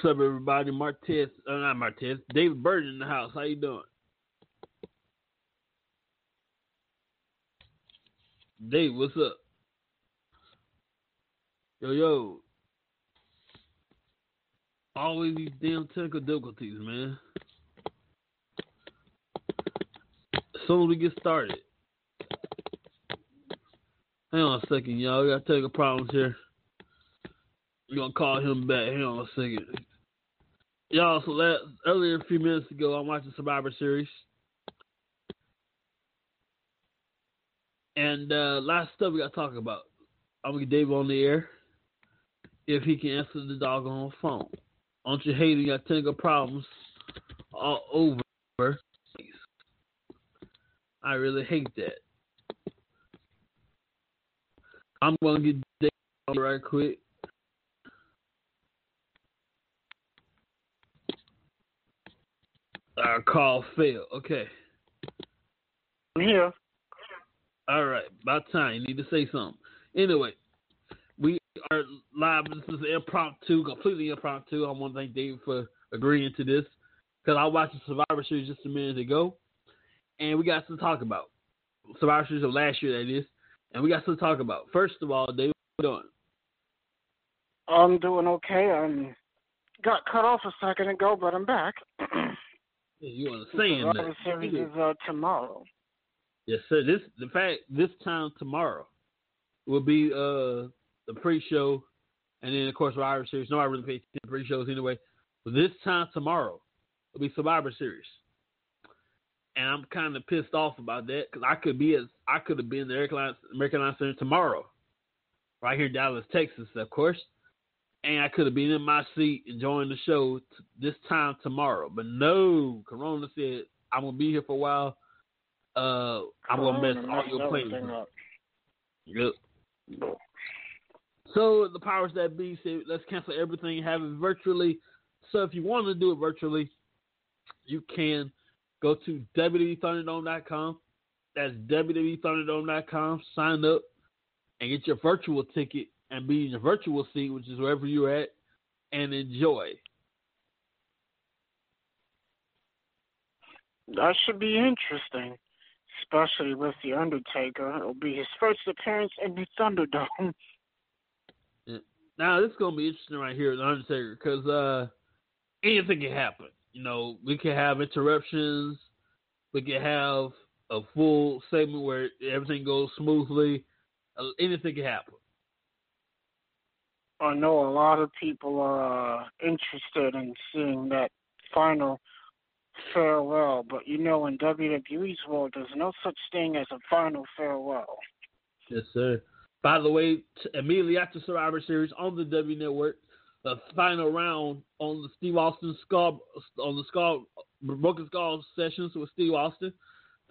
What's up, everybody? Martez, uh, not Martez, David Burton in the house. How you doing? Dave, what's up? Yo, yo. Always these damn technical difficulties, man. Soon we get started. Hang on a second, y'all. We got technical problems here. We're gonna call him back. Hang on a second. Y'all, so that earlier a few minutes ago, I'm watching Survivor Series. And uh last stuff we gotta talk about. I'm gonna get Dave on the air. If he can answer the doggone phone. Don't you hate? You got technical problems all over. I really hate that. I'm gonna get Dave on right quick. Our call failed. Okay. I'm here. All right. About time. You need to say something. Anyway, we are live. This is impromptu, completely impromptu. I want to thank David for agreeing to this because I watched the Survivor Series just a minute ago, and we got to talk about. Survivor Series of last year, that is, and we got to talk about. First of all, David, what you doing? I'm doing okay. I'm got cut off a second ago, but I'm back. You understand Survivor that? Series is uh, tomorrow. Yes, sir. This the fact this time tomorrow will be uh the pre-show, and then of course Survivor Series. Nobody really pays attention to pre-shows anyway. But this time tomorrow will be Survivor Series, and I'm kind of pissed off about that because I could be as I could have been the American Airlines Center tomorrow, right here in Dallas, Texas, of course. And I could have been in my seat enjoying the show t- this time tomorrow. But no, Corona said I'm gonna be here for a while. Uh, I'm gonna mess all your plans. up. Yep. So the powers that be said, let's cancel everything, have it virtually. So if you want to do it virtually, you can go to www.thunderdome.com. That's www.thunderdome.com. Sign up and get your virtual ticket and be in your virtual seat, which is wherever you're at, and enjoy. That should be interesting, especially with the Undertaker. It'll be his first appearance in the Thunderdome. Now this is gonna be interesting right here, with the Undertaker, because uh, anything can happen. You know, we can have interruptions. We can have a full segment where everything goes smoothly. Uh, anything can happen. I know a lot of people are uh, interested in seeing that final farewell, but you know, in WWE's world, there's no such thing as a final farewell. Yes, sir. By the way, immediately after Survivor Series on the W Network, the final round on the Steve Austin Skull on the Skull Broken Skull sessions with Steve Austin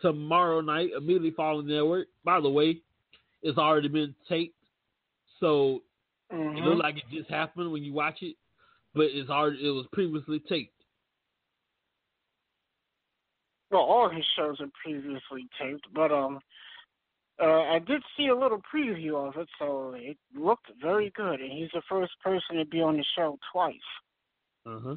tomorrow night, immediately following the network. By the way, it's already been taped, so it Mhm. looks like it just happened when you watch it, but it's already it was previously taped. Well, all his shows are previously taped, but um, uh, I did see a little preview of it, so it looked very good. And he's the first person to be on the show twice. Uh huh.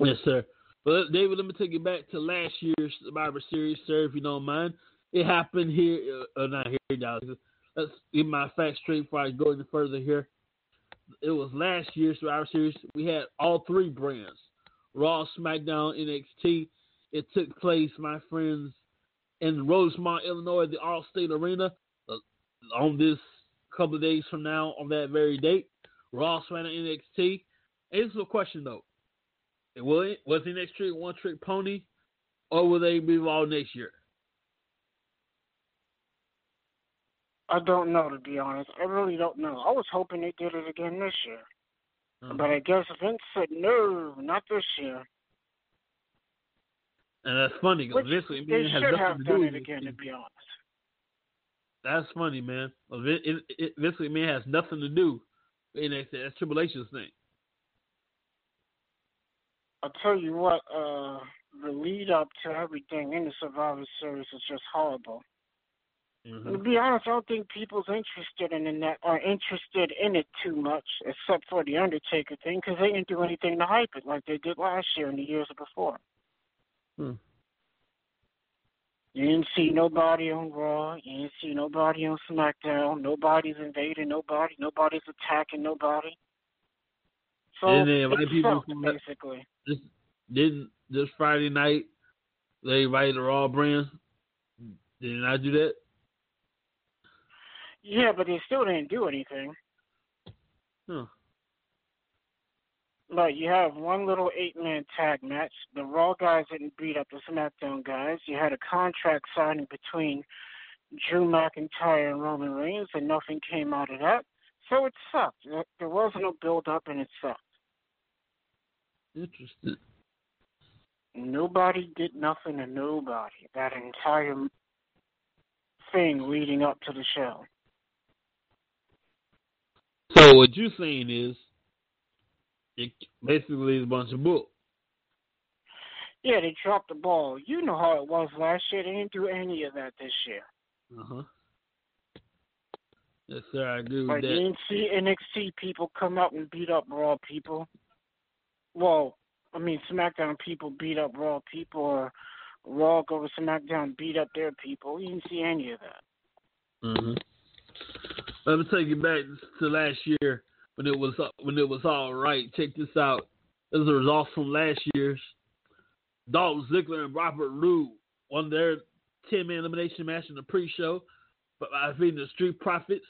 Yes, sir. Well, David, let me take you back to last year's Survivor Series, sir, if you don't mind. It happened here, uh, not here, Dallas. Let's get my facts straight before I go any further here. It was last year's Survivor Series. We had all three brands Raw, SmackDown, NXT. It took place, my friends, in Rosemont, Illinois, the Allstate Arena uh, on this couple of days from now, on that very date. Raw, SmackDown, NXT. This is a question, though. Will it, was next one trick pony, or will they be involved next year? I don't know, to be honest. I really don't know. I was hoping they did it again this year. Uh-huh. But I guess Vince said no, not this year. And that's funny because Vince McMahon has nothing have to do done with it again, to be honest. That's funny, man. Well, Vin- it, it, Vince McMahon has nothing to do with NXT. That's Triple H's thing. I'll tell you what, uh, the lead up to everything in the Survivor Series is just horrible. Mm-hmm. To be honest, I don't think people's interested in that are interested in it too much, except for the Undertaker thing, because they didn't do anything to hype it like they did last year and the years before. Hmm. You didn't see nobody on Raw. You didn't see nobody on SmackDown. Nobody's invading nobody. Nobody's attacking nobody. So And then it invite people from basically. This didn't this Friday night they invited the Raw brand. Didn't I do that? Yeah, but they still didn't do anything. Hmm. Huh. But you have one little eight man tag match. The Raw guys didn't beat up the SmackDown guys. You had a contract signing between Drew McIntyre and Roman Reigns, and nothing came out of that. So it sucked. There- There was no build up, and it sucked. Interesting. Nobody did nothing to nobody that entire thing leading up to the show. So what you're saying is it basically is a bunch of bull. Yeah, they dropped the ball. You know how it was last year. They didn't do any of that this year. Uh huh. Yes, sir. I agree with Like you that. didn't see NXT people come up and beat up Raw people. Well, I mean SmackDown people beat up Raw people, or Raw go to SmackDown beat up their people. You didn't see any of that. Mm-hmm. Let me take you back to last year when it was when it was all right. Check this out. This is the results from last year's. Dolph Ziggler and Robert Roode won their 10 man elimination match in the pre show but by beating the Street Profits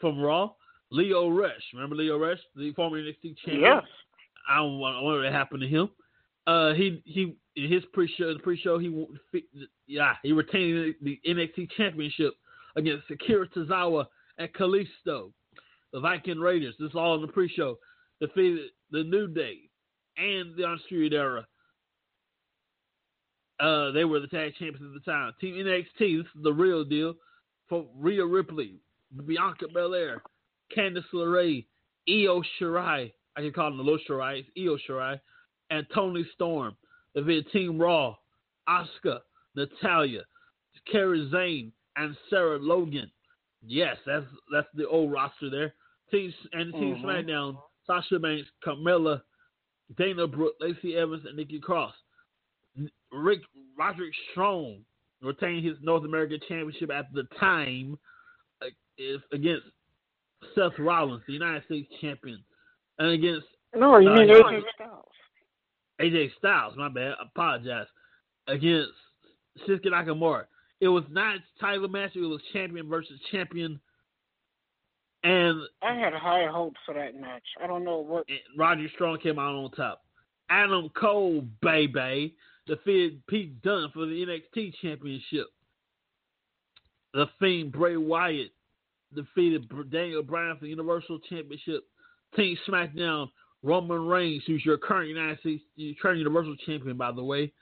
from Raw. Lio Rush. Remember Lio Rush, the former NXT champion? Yes. I don't want what happened to him. Uh, he he in his pre-show the pre-show he yeah he retained the NXT championship against Akira Tozawa and Kalisto. The Viking Raiders. This is all in the pre-show. Defeated the New Day and the Undisputed Era. Uh, they were the tag champions at the time. Team NXT. This is the real deal. For Rhea Ripley, Bianca Belair, Candice LeRae, Io Shirai. I can call them the little Shirai. It's Io Shirai. And Toni Storm. Defeated Team Raw, Asuka, Natalya, Kairi Sane, and Sarah Logan. Yes, that's that's the old roster there. Team and Team Mhm. SmackDown, Sasha Banks, Carmella, Dana Brooke, Lacey Evans, and Nikki Cross. N- Rick Roderick Strong retained his North American Championship at the time uh, against Seth Rollins, the United States champion, and against No, you Uh, mean. AJ Styles? AJ Styles. My bad. I apologize. Against Shinsuke Nakamura. It was not title match. It was champion versus champion. And I had high hopes for that match. I don't know what. Roger Strong came out on top. Adam Cole, baby, defeated Pete Dunne for the NXT Championship. The Fiend Bray Wyatt defeated Daniel Bryan for the Universal Championship. Team SmackDown, Roman Reigns, who's your current United States, your current Universal Champion, by the way.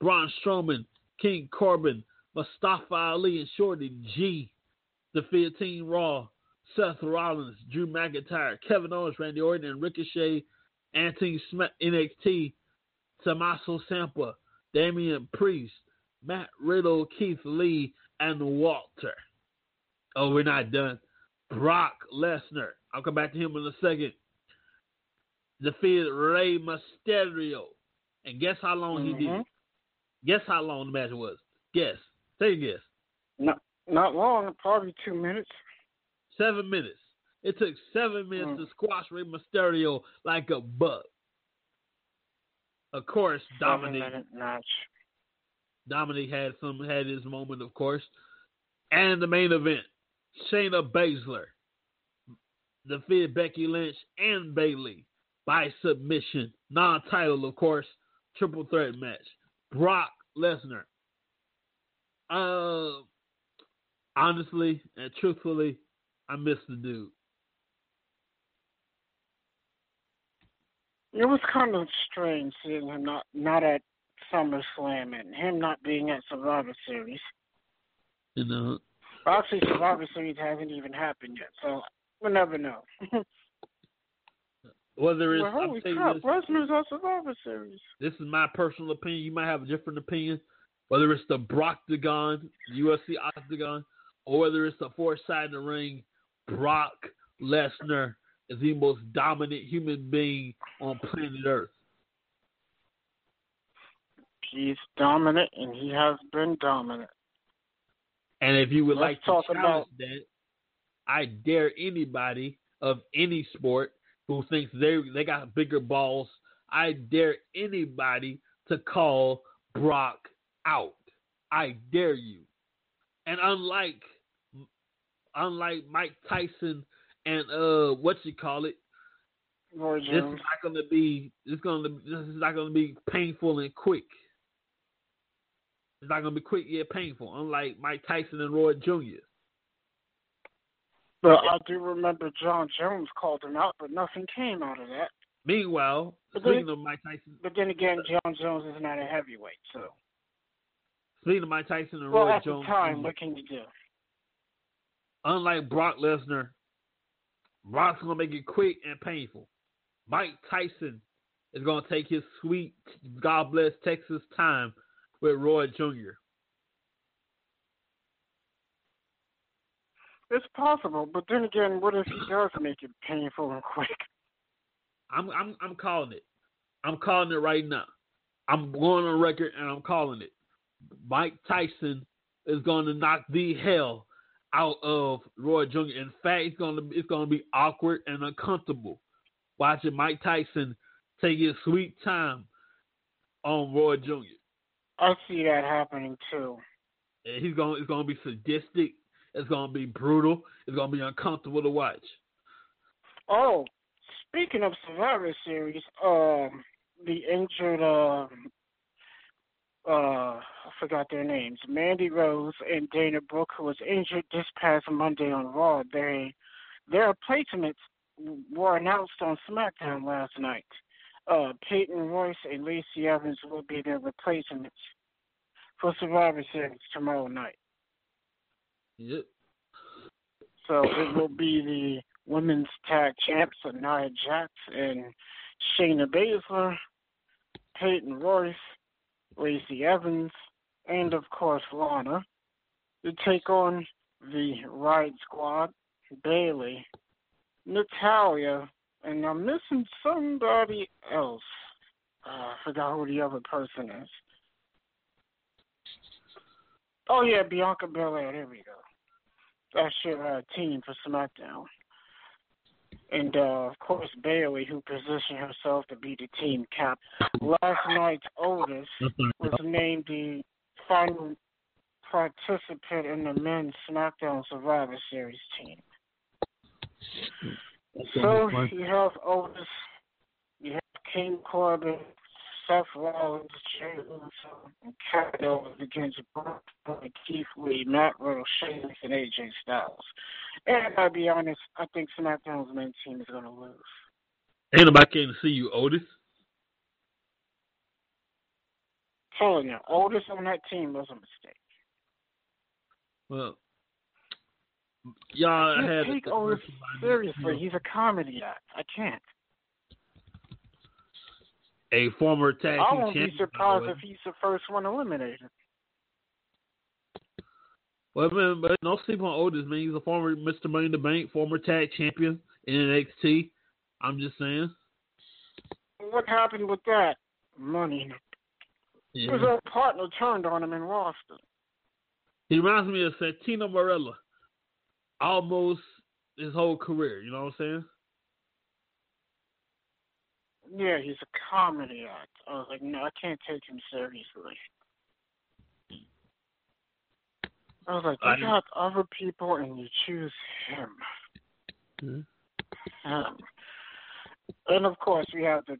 Braun Strowman, King Corbin, Mustafa Ali, and Shorty G defeated Team Raw. Seth Rollins, Drew McIntyre, Kevin Owens, Randy Orton, and Ricochet, and Team NXT, Tommaso Ciampa, Damian Priest, Matt Riddle, Keith Lee, and Walter. Oh, we're not done. Brock Lesnar. I'll come back to him in a second. Defeated Rey Mysterio. And guess how long he did? Mhm. it? Guess how long the match was? Guess. Take a guess. Not not long, probably two minutes. Seven minutes. It took seven minutes Mm. to squash Rey Mysterio like a bug. Of course, Dominik match. Dominik had some had his moment, of course. And the main event, Shayna Baszler defeated Becky Lynch and Bayley by submission, non-title, of course, triple threat match. Brock Lesnar. Uh, honestly and truthfully, I miss the dude. It was kind of strange seeing him not not at SummerSlam and him not being at Survivor Series. You know. Actually, Survivor Series hasn't even happened yet, so we'll never know. Whether it's well, holy crap, this, Lesnar's on Survivor Series. this is my personal opinion. You might have a different opinion. Whether it's the Brocktagon, UFC Octagon, or whether it's the four side in the ring, Brock Lesnar is the most dominant human being on planet Earth. He's dominant, and he has been dominant. And if you would Let's like to talk challenge about- that, I dare anybody of any sport who thinks they they got bigger balls. I dare anybody to call Brock out. I dare you. And unlike unlike Mike Tyson and uh what you call it, Roy this is not gonna be this gonna this is not gonna be painful and quick. It's not gonna be quick yet painful, unlike Mike Tyson and Roy Jr. But I do remember Jon Jones called him out, but nothing came out of that. Meanwhile, But then- speaking of Mike Tyson, But then again, Jon Jones is not a heavyweight, so. Speaking of Mike Tyson and Well, Roy at Jones, the time, what can you do? unlike Brock Lesnar, Brock's gonna make it quick and painful. Mike Tyson is gonna take his sweet God bless Texas time with Roy Jr. It's possible, but then again, what if he does make it painful and quick? I'm I'm I'm calling it. I'm calling it right now. I'm going on record and I'm calling it. Mike Tyson is going to knock the hell out of Roy Jr. In fact, it's going to it's going to be awkward and uncomfortable watching Mike Tyson take his sweet time on Roy Jr. I see that happening too. And he's going it's going to be sadistic. It's going to be brutal. It's going to be uncomfortable to watch. Oh, speaking of Survivor Series, um, the injured, uh, uh, I forgot their names, Mandy Rose and Dana Brooke, who was injured this past Monday on Raw. They, their replacements were announced on SmackDown last night. Uh, Peyton Royce and Lacey Evans will be their replacements for Survivor Series tomorrow night. Yep. So it will be the women's tag champs Nia Jax and Shayna Baszler, Peyton Royce, Lacey Evans, and of course Lana to take on the Riott Squad, Bayley, Natalya, and I'm missing somebody else. Uh, I forgot who the other person is. Oh yeah, Bianca Belair. There we go. That's your uh, team for SmackDown. And uh, of course Bayley, who positioned herself to be the team cap. Last night's Otis was named the final participant in the men's SmackDown Survivor Series team. So you have Otis, you have King Corbin, Seth Rollins, Jey Uso, and Kevin Owens against Brock Keith Lee, Matt Riddle, Sheamus, and AJ Styles. And I'll be honest, I think SmackDown's main team is going to lose. Ain't nobody came to see you, Otis. Telling you, Otis on that team was a mistake. Well, y'all I had take Otis seriously. He's a comedy act. I can't. A former tag I won't be surprised if he's the first one eliminated. Well, man, but no sleep on Otis, man. He's a former Mr. Money in the Bank, former tag champion in NXT. I'm just saying. What happened with that? Money. Yeah. His old partner turned on him and lost it. He reminds me of Santino Marella. Almost his whole career, you know what I'm saying? Yeah, he's a comedy act. I was like, no, I can't take him seriously. I was like, you got other people and you choose him. Mhm. Um, and of course, we have the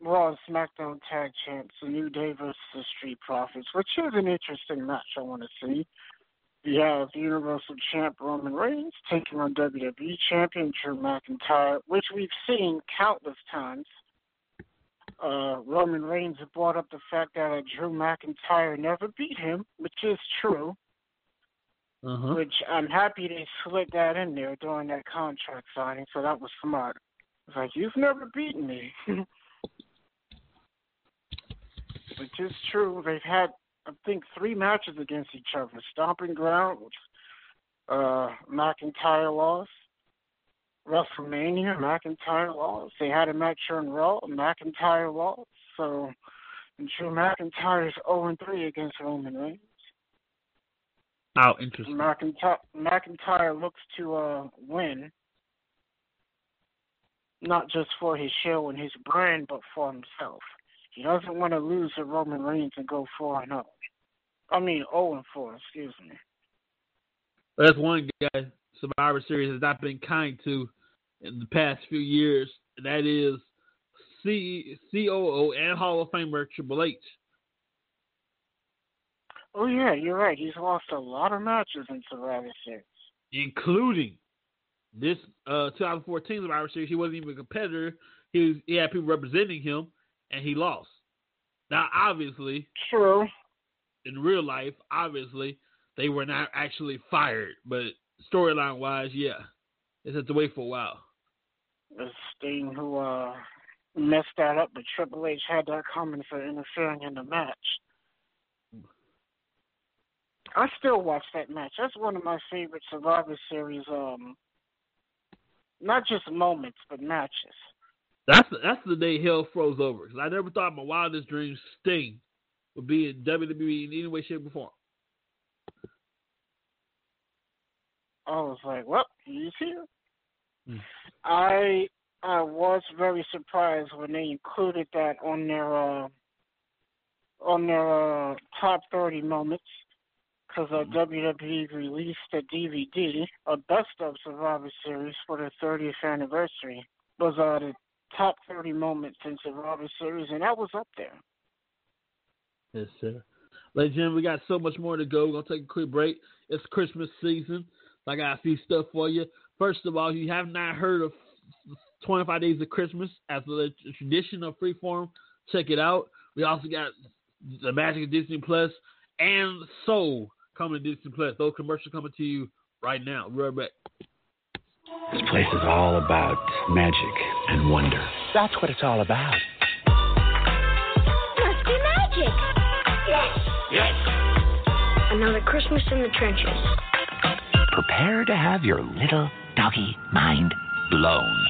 Raw and SmackDown Tag Champs, the New Day versus the Street Profits, which is an interesting match I want to see. We have the Universal Champ Roman Reigns taking on WWE Champion Drew McIntyre, which we've seen countless times uh, Roman Reigns brought up the fact that uh, Drew McIntyre never beat him, which is true. Uh-huh. Which I'm happy they slid that in there during that contract signing, so that was smart. It's like you've never beaten me, which is true. They've had I think three matches against each other. Stomping Ground, uh, McIntyre lost. WrestleMania, McIntyre lost. They had a match on Raw, McIntyre lost. So, and Drew McIntyre is 0 3 against Roman Reigns. Oh, interesting. McIntyre, McIntyre looks to uh, win, not just for his show and his brand, but for himself. He doesn't want to lose to Roman Reigns and go 4 and 0. I mean, 0 and 4, excuse me. That's one guy Survivor Series has not been kind to in the past few years, and that is C- COO and Hall of Famer Triple H. Oh yeah, you're right. He's lost a lot of matches in Survivor Series, including this uh, 2014 Survivor Series. He wasn't even a competitor. He was, he had people representing him, and he lost. Now, obviously, true. In real life, obviously, they were not actually fired, but storyline wise, yeah, they had to wait for a while. The Sting who uh, messed that up, but Triple H had that coming for interfering in the match. I still watch that match. That's one of my favorite Survivor Series. Um, not just moments, but matches. That's the, that's the day hell froze over. Cause I never thought my wildest dreams Sting would be in WWE in any way, shape, or form. I was like, "Well, he's here." Hmm. I I was very surprised when they included that on their uh, on their uh, top thirty moments because uh, WWE released a DVD, a best of Survivor Series for their 30th anniversary. Was uh, the top 30 moments in Survivor Series, and that was up there. Yes, sir. Ladies and gentlemen, we got so much more to go. We're gonna take a quick break. It's Christmas season. I got a few stuff for you. First of all, you have not heard of 25 Days of Christmas as a tradition of Freeform, check it out. We also got the Magic of Disney Plus and Soul coming to Disney Plus. Those commercials coming to you right now. We'll right back. This place is all about magic and wonder. That's what it's all about. Must be magic. Yes. Yes. Another Christmas in the trenches. Prepare to have your little doggy mind blown.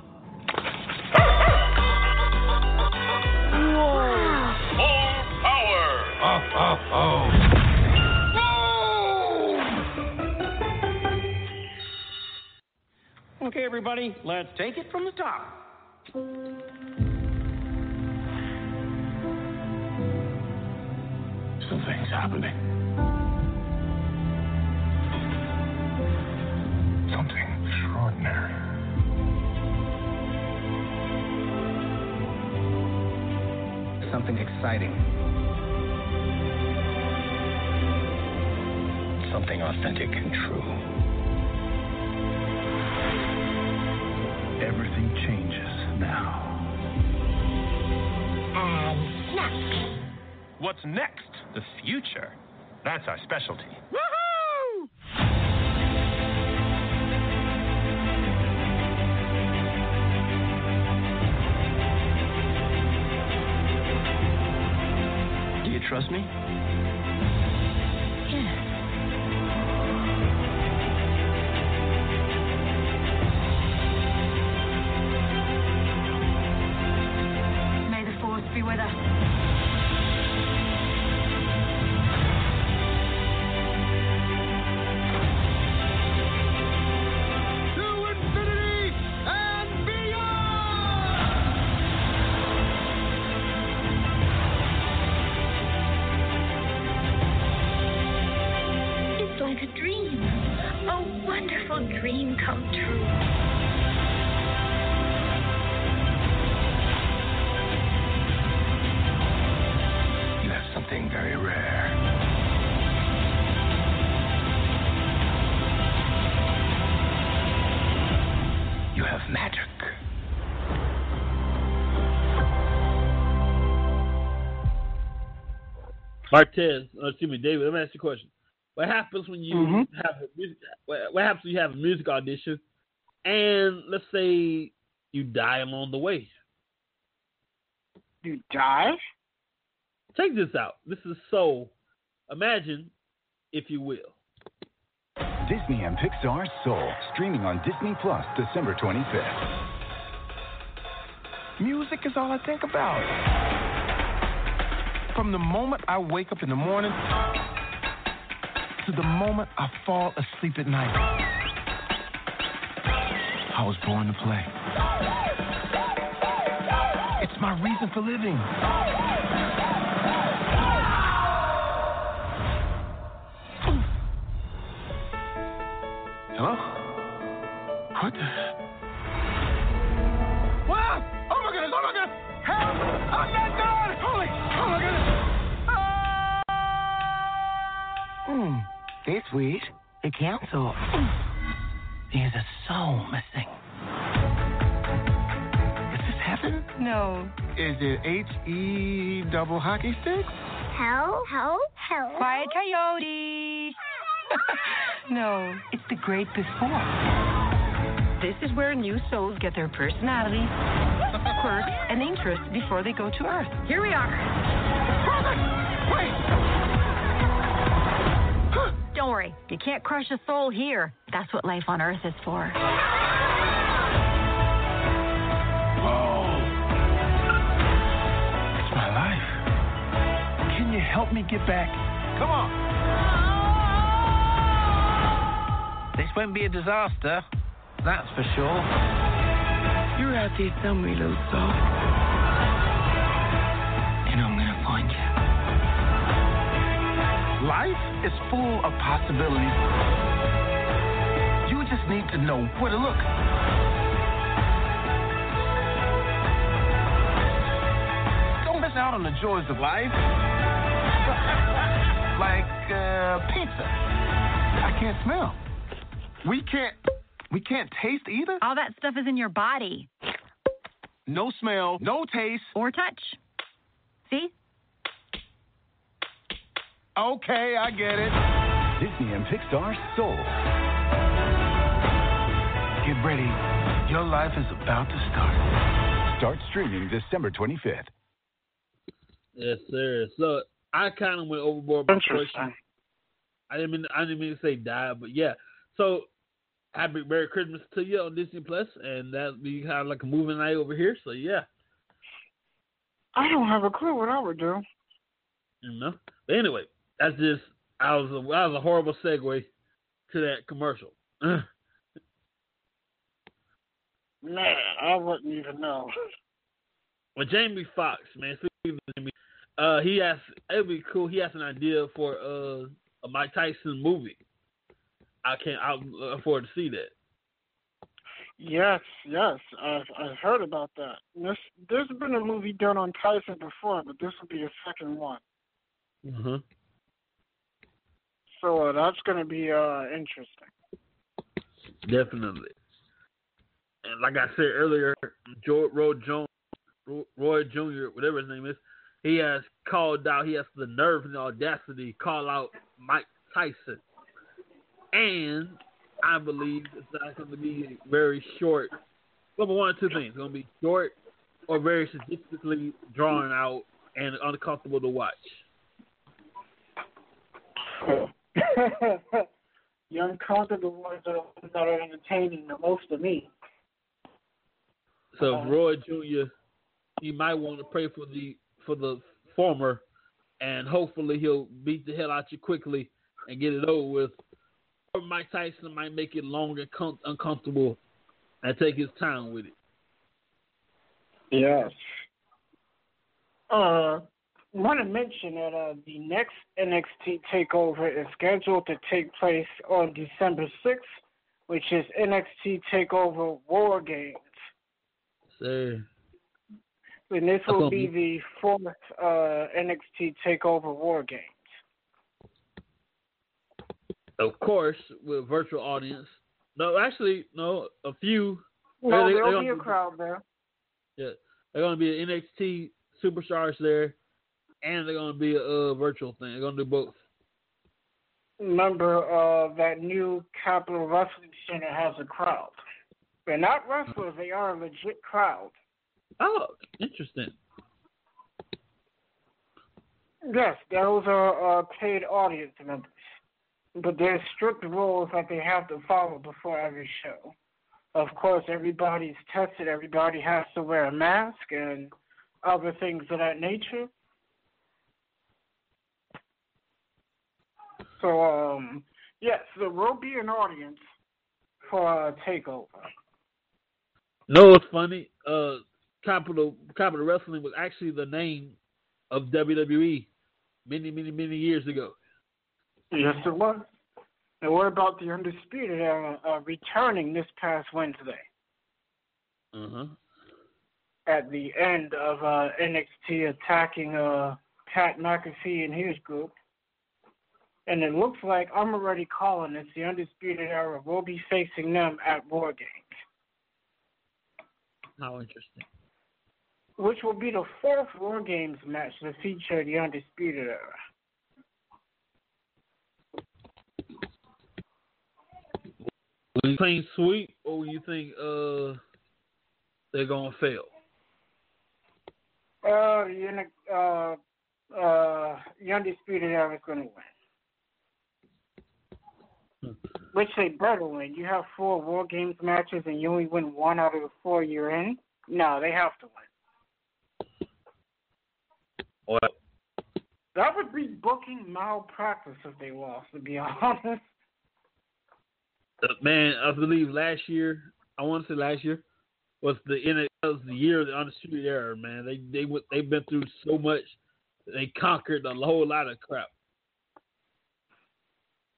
Wow. More power. Oh, oh, oh. Okay, everybody, let's take it from the top. Something's happening. Something exciting. Something authentic and true. Everything changes now. And next. What's next? The future. That's our specialty. Do trust me? Very rare. You have magic. Martez, uh, excuse me, David. Let me ask you a question. What happens when you mm-hmm. have a music? What happens when you have a music audition, and let's say you die along the way? You die? Check this out. This is so. Imagine, if you will. Disney and Pixar's Soul, streaming on Disney Plus December 25th. Music is all I think about. From the moment I wake up in the morning to the moment I fall asleep at night. I was born to play. It's my reason for living. Hello? What the? What? Oh my goodness! Oh my goodness! Help! I'm not done! Holy! Oh my goodness! Ah! Hmm. This week, the council. There's a soul missing. Is this heaven? No. Is it H E double hockey stick? Hell? Hell? Hell? Quiet coyote. no, it's the great before. This is where new souls get their personalities, quirks, and interests before they go to Earth. Here we are. Wait! Don't worry, you can't crush a soul here. That's what life on Earth is for. Whoa. It's my life. Can you help me get back? Come on. This won't be a disaster, that's for sure. You're out there somewhere, little soul. And I'm gonna find you. Life is full of possibilities. You just need to know where to look. Don't miss out on the joys of life. like uh, pizza. I can't smell. We can't. We can't taste either. All that stuff is in your body. No smell, no taste, or touch. See? Okay, I get it. Disney and Pixar's Soul. Get ready. Your life is about to start. Start streaming December 25th. Yes, sir. So I kind of went overboard. Interesting. I didn't mean I didn't mean to say die, but yeah. So happy Merry Christmas to you on Disney Plus, and that'll be kind of like a movie night over here. So yeah. I don't have a clue what I would do. You know. But anyway, that's just I was a, that was a horrible segue to that commercial. Man, I wouldn't even know. Well, Jamie Foxx, man, uh, he has it'd be cool. He has an idea for uh, a Mike Tyson movie. I can't. I'm looking to see that. Yes, yes, I've I've heard about that. This there's been a movie done on Tyson before, but this will be a second one. Mhm. So uh, that's going to be uh, interesting. Definitely. And like I said earlier, Joe, Roy Jones, Roy Jr., whatever his name is, he has called out. He has the nerve and the audacity to call out Mike Tyson, and I believe it's not going to be very short. Number one or two things: it's going to be short or very statistically drawn out and uncomfortable to watch. the uncomfortable ones are the ones that are entertaining the most to me. So uh, Roy Jr. He might want to pray for the for the former, and hopefully he'll beat the hell out you quickly and get it over with. Or Mike Tyson might make it long and com- uncomfortable and take his time with it. Yes. Uh, want to mention that uh, the next NXT takeover is scheduled to take place on December 6th, which is NXT Takeover War Games. Sir. And this will be the fourth uh, NXT Takeover War Games. Of course, with virtual audience. No, actually, no, a few. No, they, there'll be a crowd there. Yeah, they're going to be NXT superstars there and they're gonna be a uh, virtual thing. They're gonna do both. Remember, uh, that new Capitol Wrestling Center has a crowd. They're not wrestlers; they are a legit crowd. Oh, interesting. Yes, those are uh, paid audience members, but there's strict rules that they have to follow before every show. Of course, everybody's tested. Everybody has to wear a mask and other things of that nature. So, um, yes, there will be an audience for a takeover. No, it's funny. Uh, Capital Capital Wrestling was actually the name of WWE many, many, many years ago. Yes, it was. And what about the Undisputed Era uh, returning this past Wednesday? Uh huh. At the end of uh, NXT attacking uh, Pat McAfee and his group. And it looks like I'm already calling this the Undisputed Era will be facing them at War Games. How interesting. Which will be the fourth War Games match to feature the Undisputed Era. Think sweet, or you think uh they're gonna fail? Uh, you know, uh, uh, the undisputed is gonna win. Which they better win. You have four War Games matches, and you only win one out of the four you're in. No, they have to win. What? That would be booking malpractice if they lost. To be honest. Uh, man, I believe last year, I want to say last year, was the in was the year of the undisputed era. Man, they they they've been through so much. They conquered a whole lot of crap.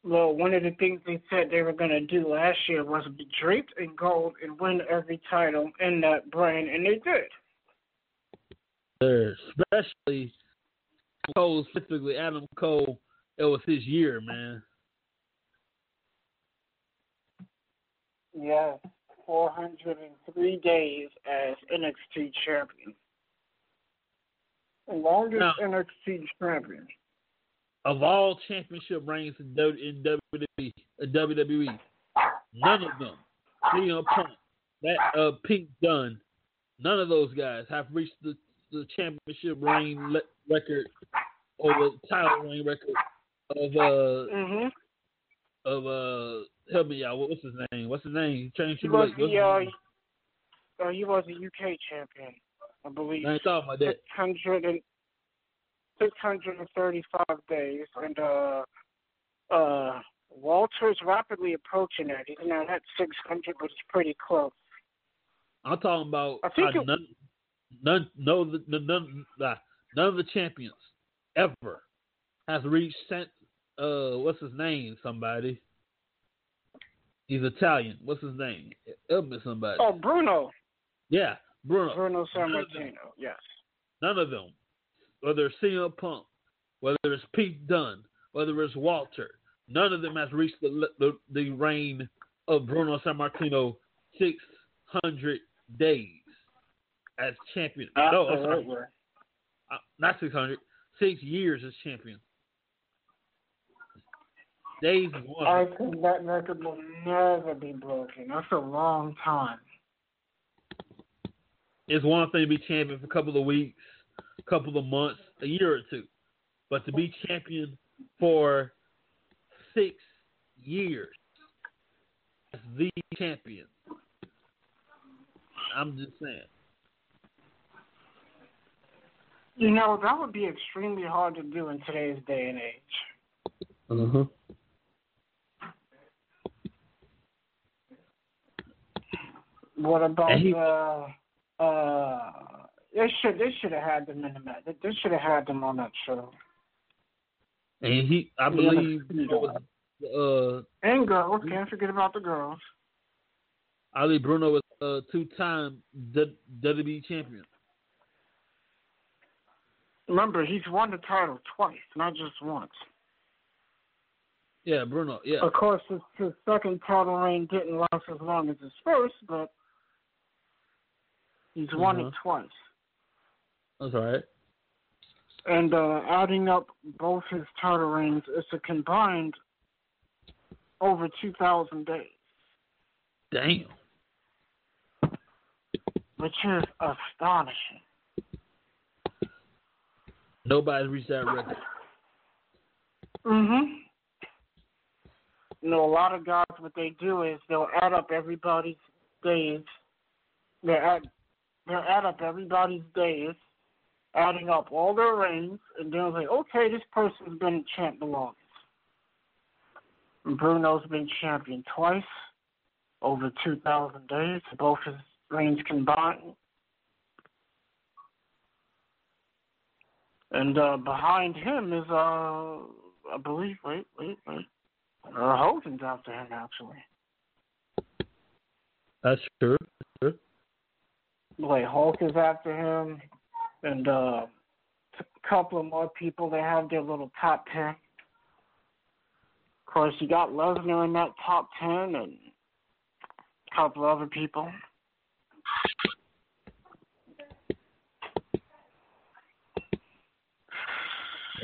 Well, one of the things they said they were going to do last year was be draped in gold and win every title in that brand, and they did. Especially Cole, specifically Adam Cole. It was his year, man. Yes, 403 days as NXT champion. The longest now, NXT champion. Of all championship reigns in WWE, WWE, none of them, CM Punk, that uh, Pete Dunne, none of those guys have reached the, the championship reign le- record or the title reign record of uh mm-hmm. Of uh help me out. What's his name? What's his name? He changed he was the uh, uh, he was a UK champion, I believe. I ain't talking about that. 600 and, 635 days, and uh, uh, Walter's rapidly approaching that. He's not at 600, but he's pretty close. I'm talking about I think uh, none, none, no, none, none, none of the champions ever has reached. Uh, what's his name? Somebody. He's Italian. What's his name? Help me somebody. Oh, Bruno. Yeah, Bruno. Bruno Sammartino. Yes. None of them. Whether it's CM Punk, whether it's Pete Dunne, whether it's Walter, none of them has reached the the, the reign of Bruno Sammartino 600 days as champion. Absolutely. No, sorry. Uh, not 600. Six years as champion. Days one. I think that record will never be broken. That's a long time. It's one thing to be champion for a couple of weeks, a couple of months, a year or two, but to be champion for six years as the champion, I'm just saying. You know, that would be extremely hard to do in today's day and age. Uh-huh. What about he, uh uh they should they should have had them in the match. They should have had them on that show. And he I believe was, uh and girls, can't forget about the girls. Ali Bruno was a two time WWE champion. Remember, he's won the title twice, not just once. Yeah, Bruno. Yeah. Of course, his, his second title reign didn't last as long as his first, but He's won uh-huh. it twice. That's right. And uh, adding up both his title reigns, it's a combined over 2,000 days. Damn. Which is astonishing. Nobody's reached that record. Mhm. You know, a lot of guys, what they do is they'll add up everybody's days. They add, they'll add up everybody's days, adding up all their reigns, and then say, okay, this person's been champ the longest. And Bruno's been champion twice, over 2,000 days, both his reigns combined. And uh, behind him is, uh, I believe, wait, wait, wait. Uh, Hogan's after him, actually. That's true. true. Wait, Hulk is after him, and uh, a couple of more people. They have their little top ten. Of course, you got Lesnar in that top ten, and a couple of other people.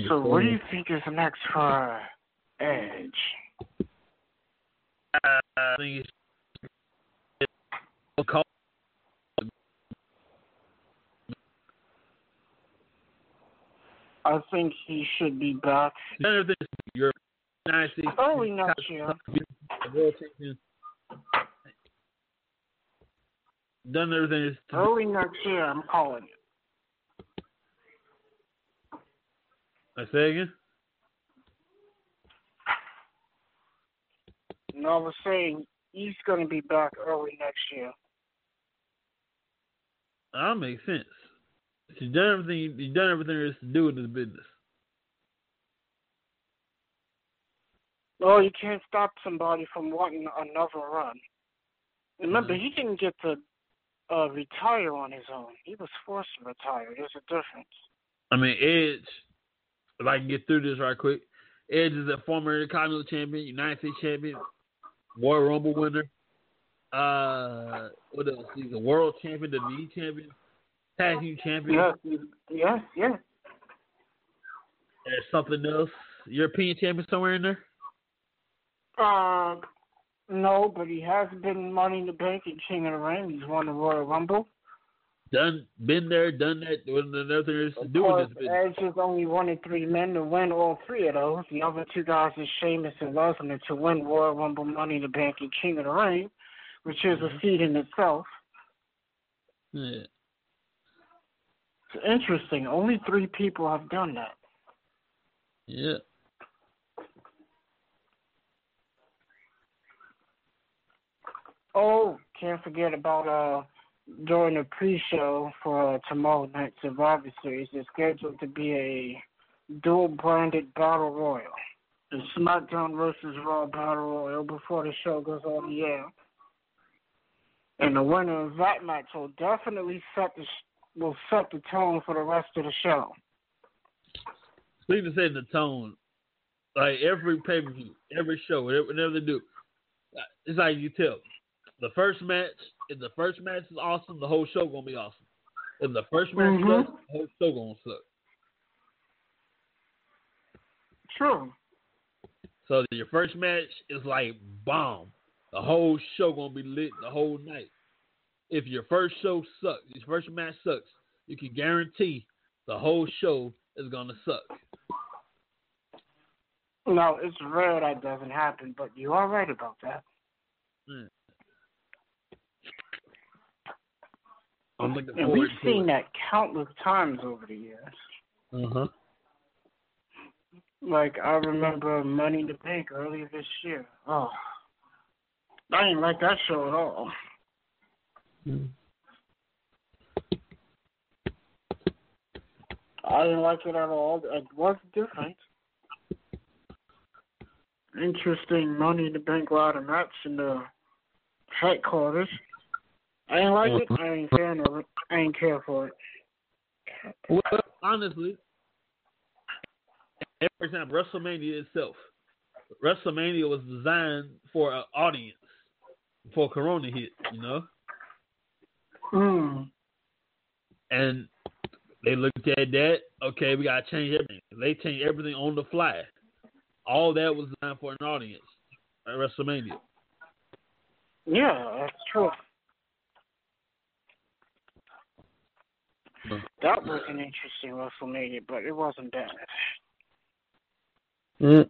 So, what do you think is next for Edge? Uh, I think it's I think he should be back. None of this, your United States early next year. Done everything is early next year. I'm calling it. I say again. No, I was saying he's going to be back early next year. That makes sense. He's done everything. He's done everything there is to do in this business. Well, you can't stop somebody from wanting another run. Remember, he didn't get to uh, retire on his own. He was forced to retire. There's a difference. I mean, Edge. If I can get through this right quick, Edge is a former Intercontinental Champion, United States Champion, Royal Rumble winner. Uh, what else? He's a World Champion, WWE Champion, Tag Team Champion. Yes, yes, yes. There's something else. European Champion somewhere in there. Uh, no, but he has been Money in the Bank and King of the Ring. He's won the Royal Rumble. Done, been there, done that. Nothing is to do course, with this business. Edge is only one of three men to win all three of those. The other two guys is Sheamus and Lesnar to win Royal Rumble, Money in the Bank, and King of the Ring, which is a feat in itself. Yeah. It's interesting. Only three people have done that. Yeah. Oh, can't forget about uh during the pre-show for uh, tomorrow night's Survivor Series. It's scheduled to be a dual-branded battle royal. The SmackDown versus Raw battle royal before the show goes on the air. And the winner of that match will definitely set the will set the tone for the rest of the show. Speaking of setting the tone, like every pay per view, every show, whatever, they do, it's like you tell. The first match, if the first match is awesome, the whole show gonna be awesome. If the first match Mhm. sucks, the whole show gonna suck. True. So your first match is like bomb. The whole show gonna be lit the whole night. If your first show sucks, your first match sucks, you can guarantee the whole show is gonna suck. No, it's rare that doesn't happen, but you are right about that. Mm. I'm And we've seen it. that countless times over the years. Uh-huh. Like I remember Money in the Bank earlier this year. Oh, I didn't like that show at all. Hmm. I didn't like it at all. It was different. Interesting Money in the Bank ladder match in the headquarters. I didn't like it. I ain't fan of it. I ain't care for it. Well, honestly, for example, WrestleMania itself, WrestleMania was designed for an audience before Corona hit, you know, Hmm. and they looked at that. okay, we gotta change everything. They changed everything on the fly. All that was designed for an audience at WrestleMania. Yeah, that's true. That was an interesting WrestleMania, but it wasn't bad. Mm.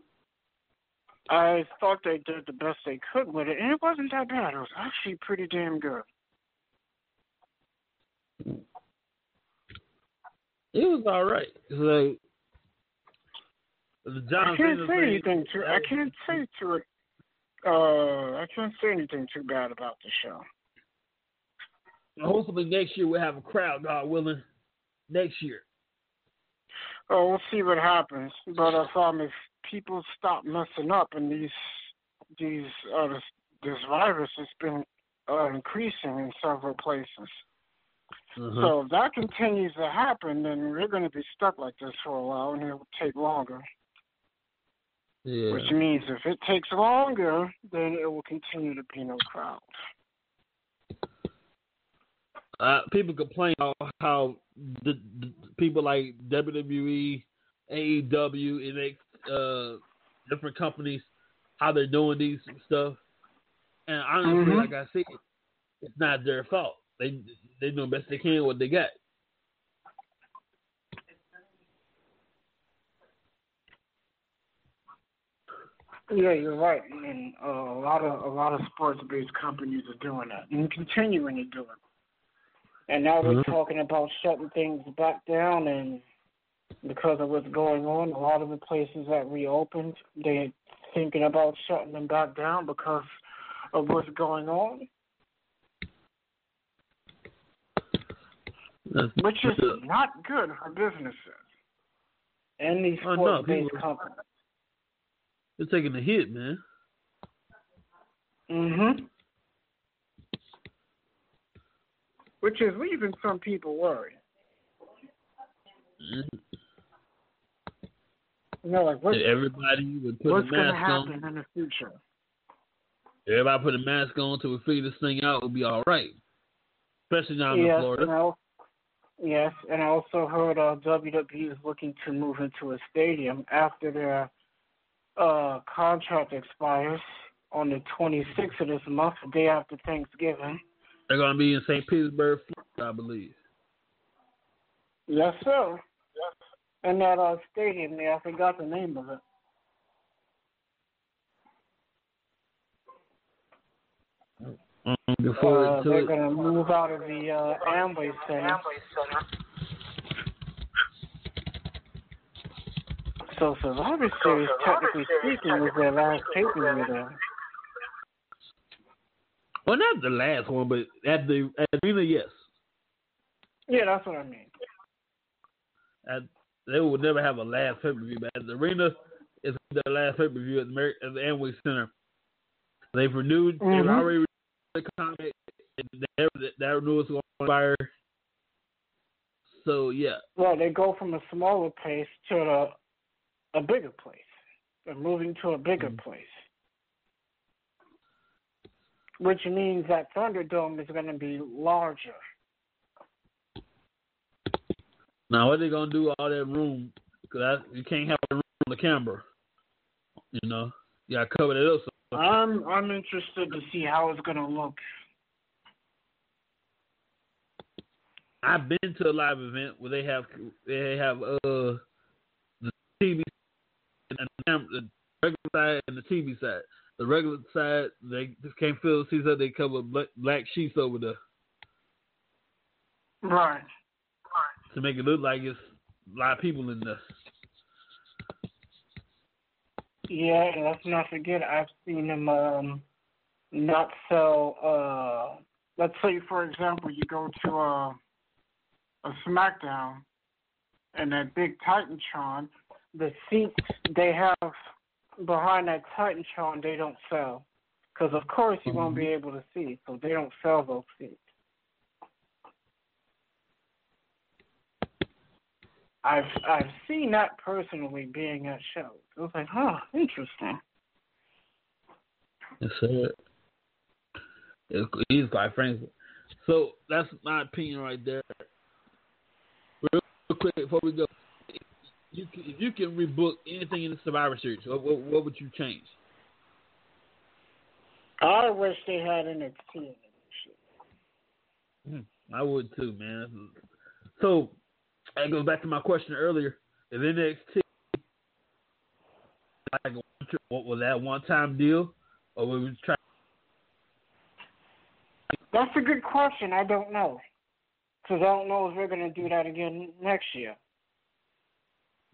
I thought they did the best they could with it, and it wasn't that bad. It was actually pretty damn good. It was all right. Like John I can't say anything too. I can't say too. Uh, I can't say anything too bad about the show. Hopefully next year we'll have a crowd, God willing. Next year. Oh, we'll see what happens. But if um, if people stop messing up and these these uh this, this virus has been uh, increasing in several places. Mm-hmm. So if that continues to happen, then we're going to be stuck like this for a while, and it will take longer. Yeah. Which means if it takes longer, then it will continue to be no crowd. Uh, people complain about how the, the people like WWE, AEW, and uh, different companies how they're doing these stuff. And honestly, Mhm. like I said, it's not their fault. They they do the best they can with what they got. Yeah, you're right, and uh, a lot of a lot of sports-based companies are doing that and continuing to do it. And now they're Mhm. talking about shutting things back down, and because of what's going on, a lot of the places that reopened, they're thinking about shutting them back down because of what's going on, That's, which is that's- not good for businesses and these Oh, sports-based people- companies. they're taking a hit, man. Mhm. Which is leaving some people worried. Mhm. You know, like what, Everybody would put what's a going to mask on. happen in the future? Everybody put a mask on till we figure this thing out. We'll be all right. Especially down in Florida. al- yes, and I also heard uh, WWE is looking to move into a stadium after their uh, contract expires on the 26th of this month, the day after Thanksgiving. They're gonna be in St. Petersburg, Florida, I believe. Yes, sir. Yes. And that uh, stadium there, I forgot the name of it. I'm looking forward Uh, they're it. going to move out of the uh, Amway Center. So Survivor Series, technically speaking, was their last pay-per-view there. Well, not the last one, but at the at the arena, yes. Yeah, that's what I mean. At, they would never have a last pay per view, but at the arena is their last pay per view at the Mer- at the Amway Center. They've renewed. Mhm. They've already renewed the contract. and That, that renewal is going to expire. So yeah, Well, they go from a smaller place to a, a bigger place. They're moving to a bigger mm-hmm. place. Which means that Thunderdome is going to be larger. now what are they gonna do all that room? Because you can't have a room on the camera. You know, you got to cover that up. I'm I'm interested to see how it's going to look. I've been to a live event where they have they have uh the TV and the, regular side and the TV side. The regular side they just can't feel the seats up. They cover black, black sheets over there Right. to make it look like it's a lot of people in there. Yeah, and let's not forget I've seen them um not sell uh let's say for example you go to a a SmackDown and that big Titantron, the seats they have behind that Titantron they don't sell. Because of course you won't be able to see, so they don't sell those seats. I've I've seen that personally being at shows. I was like, huh, interesting. That's it. It's, he's quite frankly. So that's my opinion right there. Real quick before we go, you can, if you can rebook anything in the Survivor Series, what, what, what would you change? I wish they had NXT. Hmm, I would too, man. So that goes back to my question earlier. If NXT like what was that one time deal, or we was trying? That's a good question. I don't know, because I don't know if we're going to do that again next year.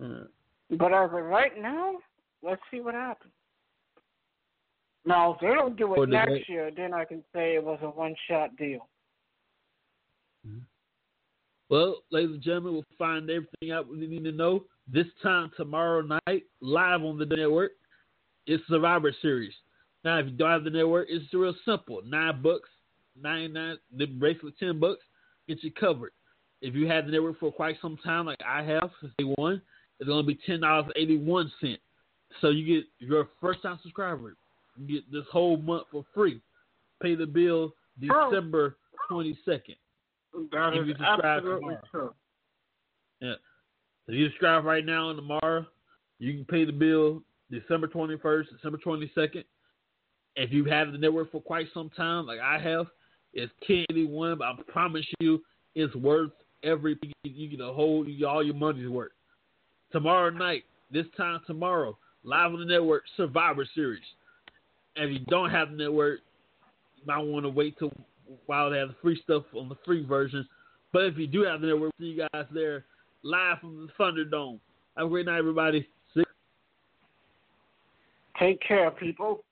Mm. But as of right now, let's see what happens. Now, if they don't do it next they... year, then I can say it was a one shot deal. Mm-hmm. Well, ladies and gentlemen, we'll find everything out we need to know this time tomorrow night, live on the network. It's Survivor Series. Now, if you don't have the network, it's real simple. Nine bucks, nine nine, basically ten bucks, get you covered. If you have the network for quite some time, like I have since day one, it's going to be ten dollars eighty one cent. So you get your first time subscriber, you get this whole month for free. Pay the bill oh. December twenty second. That if is absolutely tomorrow. true. Yeah. If you subscribe right now and tomorrow, you can pay the bill December 21st, December 22nd. If you've had the network for quite some time, like I have, it's 1081, but I promise you it's worth every you get a whole all your money's worth. Tomorrow night, this time tomorrow, live on the network, Survivor Series. And if you don't have the network, you might want to wait till while they have the free stuff on the free version. But if you do have the network, we'll see you guys there live from the Thunderdome. Have a great night, everybody. Take care, people.